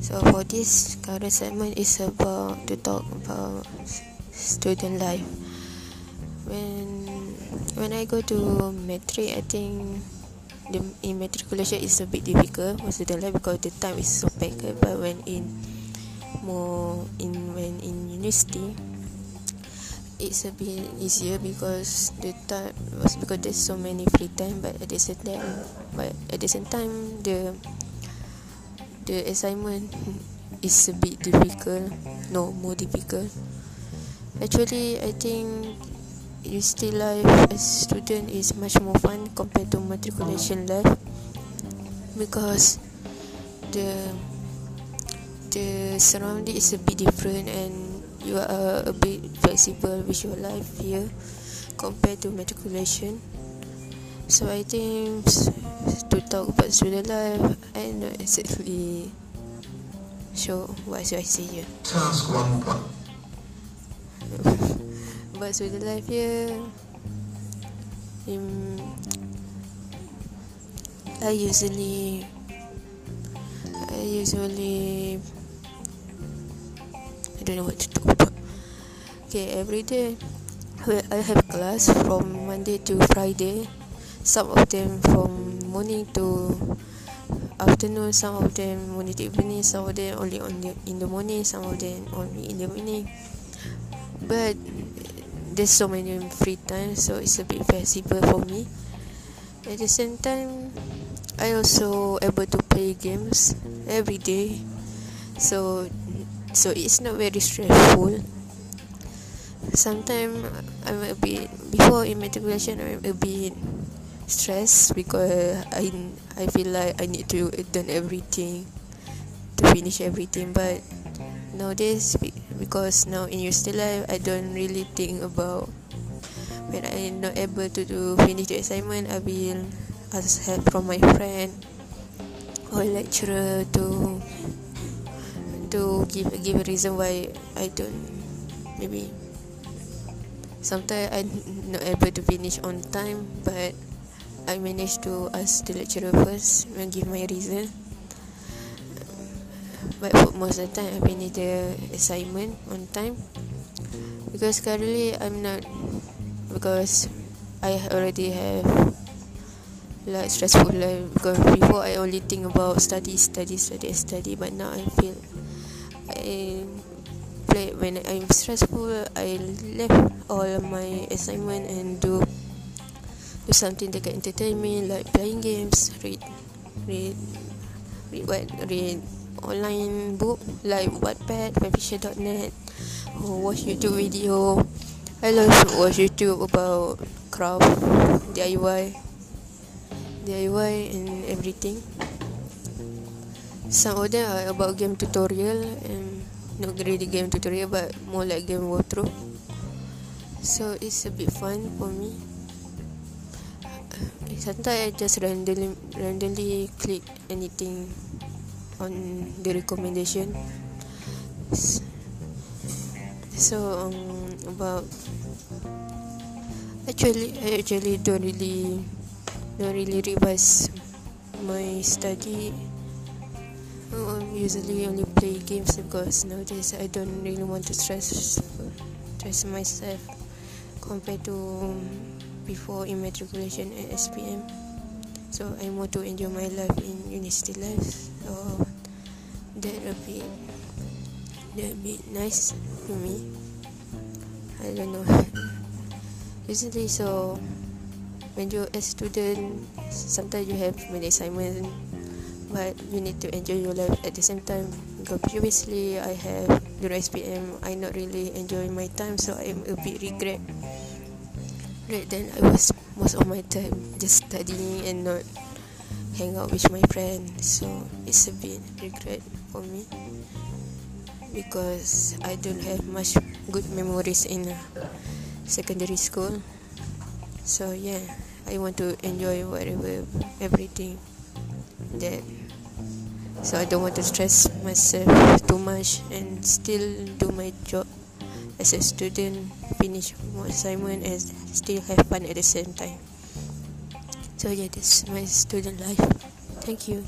So for this current segment is about to talk about student life. When when I go to matric, I think the immatriculation is a bit difficult for student life because the time is so packed. But when in more in when in university, it's a bit easier because the time was because there's so many free time. But at the same time, but at the same time, the the assignment is a bit difficult no more difficult actually I think university life as student is much more fun compared to matriculation life because the the surrounding is a bit different and you are a bit flexible with your life here compared to matriculation. So I think to talk about student life I not exactly. Sure what should I say here? Task one point. but student life here in I usually I usually don't know what to talk about. Okay every day I have class from Monday to Friday some of them from morning to afternoon some of them morning to evening some of them only on the, in the morning some of them only in the evening. But there's so many free time so it's a bit flexible for me. At the same time I also able to play games every day. So so it's not very stressful. Sometimes I'm a bit before in matriculation I'm a bit stressed because I I feel like I need to done everything to finish everything. But nowadays because now in your university life I don't really think about when I'm not able to do finish the assignment I will ask help from my friend or lecturer to to give give a reason why I don't maybe sometimes I'm not able to finish on time but I managed to ask the lecturer first and give my reason. But for most of the time I finish the assignment on time. Because currently I'm not because I already have like stressful life. Because before I only think about study study study study but now I feel I play when I'm stressful I left all my assignment and do do something that can entertain me like playing games read read read what read online book like Wattpad, fanfiction.net or watch YouTube video. I love to watch YouTube about craft, DIY, DIY and everything. Some of them are about game tutorial and not really game tutorial but more like game walkthrough. So it's a bit fun for me. Sometimes I just randomly randomly click anything on the recommendation so um, about actually I actually don't really don't really revise my study um, usually only play games because nowadays I don't really want to stress stress myself compared to before immatriculation at SPM so I want to enjoy my life in university life. So that a bit that be nice to me. I don't know. Usually so when you're a student sometimes you have many assignments but you need to enjoy your life. At the same time because previously I have during SPM I not really enjoy my time so I'm a bit regret. Right then I was most of my time just studying and not hang out with my friends. So it's a bit regret for me because I don't have much good memories in secondary school. So yeah I want to enjoy whatever everything that so I don't want to stress myself too much and still do my job as a student finish my assignment and still have fun at the same time. So yeah this is my student life. Thank you